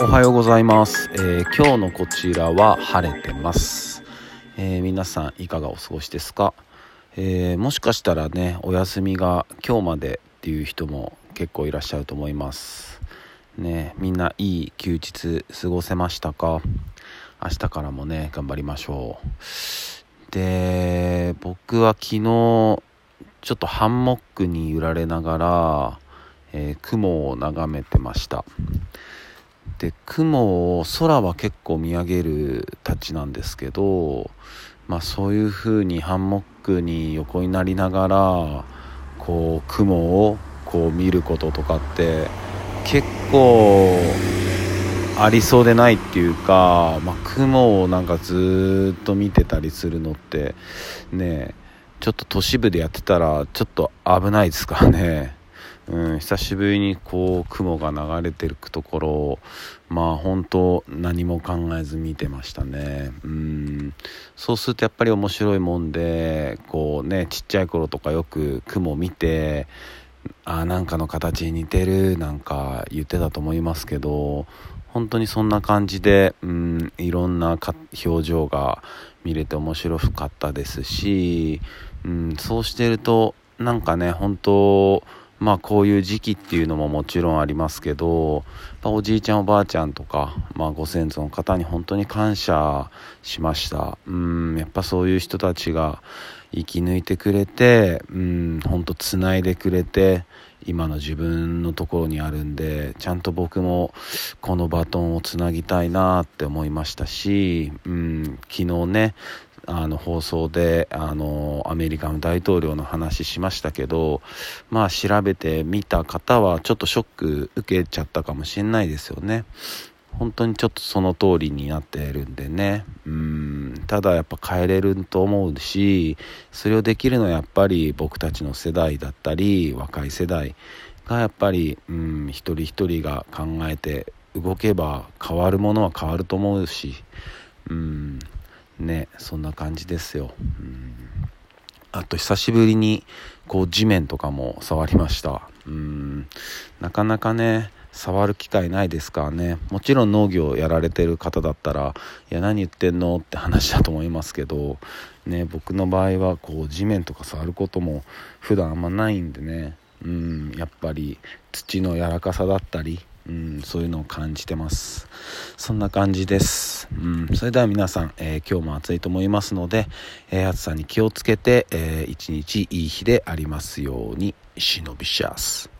おはようございます、えー今日のこちらは晴れてます、えー皆さんいかがお過ごしですか、えーもしかしたらねお休みが今日までっていう人も結構いらっしゃると思います。ねみんないい休日過ごせましたか？明日からもね頑張りましょう。で僕は昨日ちょっとハンモックに揺られながら、え雲を眺めてました。で雲を空は結構見上げるたちなんですけど、まあ、そういう風にハンモックに横になりながらこう雲をこう見ることとかって結構ありそうでないっていうか、まあ、雲をなんかずっと見てたりするのってねちょっと都市部でやってたらちょっと危ないですからね。うん、久しぶりにこう雲が流れてるところをまあ本当何も考えず見てましたね。うん。そうするとやっぱり面白いもんでこうねちっちゃい頃とかよく雲見てあなんかの形に似てるなんか言ってたと思いますけど本当にそんな感じで、うん、いろんな表情が見れて面白かったですし、うん、そうしてるとなんかね本当まあこういう時期っていうのももちろんありますけどやっぱおじいちゃんおばあちゃんとか、まあ、ご先祖の方に本当に感謝しました。うんやっぱそういう人たちが生き抜いてくれてうん本当つないでくれて今の自分のところにあるんでちゃんと僕もこのバトンをつなぎたいなって思いましたし、うん、昨日ねあの放送であのアメリカの大統領の話しましたけどまあ調べてみた方はちょっとショック受けちゃったかもしれないですよね。本当にちょっとその通りになってるんでね。うん。ただやっぱ変えれると思うしそれをできるのはやっぱり僕たちの世代だったり若い世代がやっぱりうん一人一人が考えて動けば変わるものは変わると思うしうん。ねそんな感じですよ。うん。あと久しぶりにこう地面とかも触りました。うん。なかなかね触る機会ないですからね。もちろん農業やられてる方だったらいや何言ってんのって話だと思いますけどね僕の場合はこう地面とか触ることも普段あんまないんでね。うん。やっぱり土の柔らかさだったりうん、そういうのを感じてます。そんな感じです、うん、それでは皆さん、えー今日も暑いと思いますので、えー暑さに気をつけて、えー一日いい日でありますように忍びシャス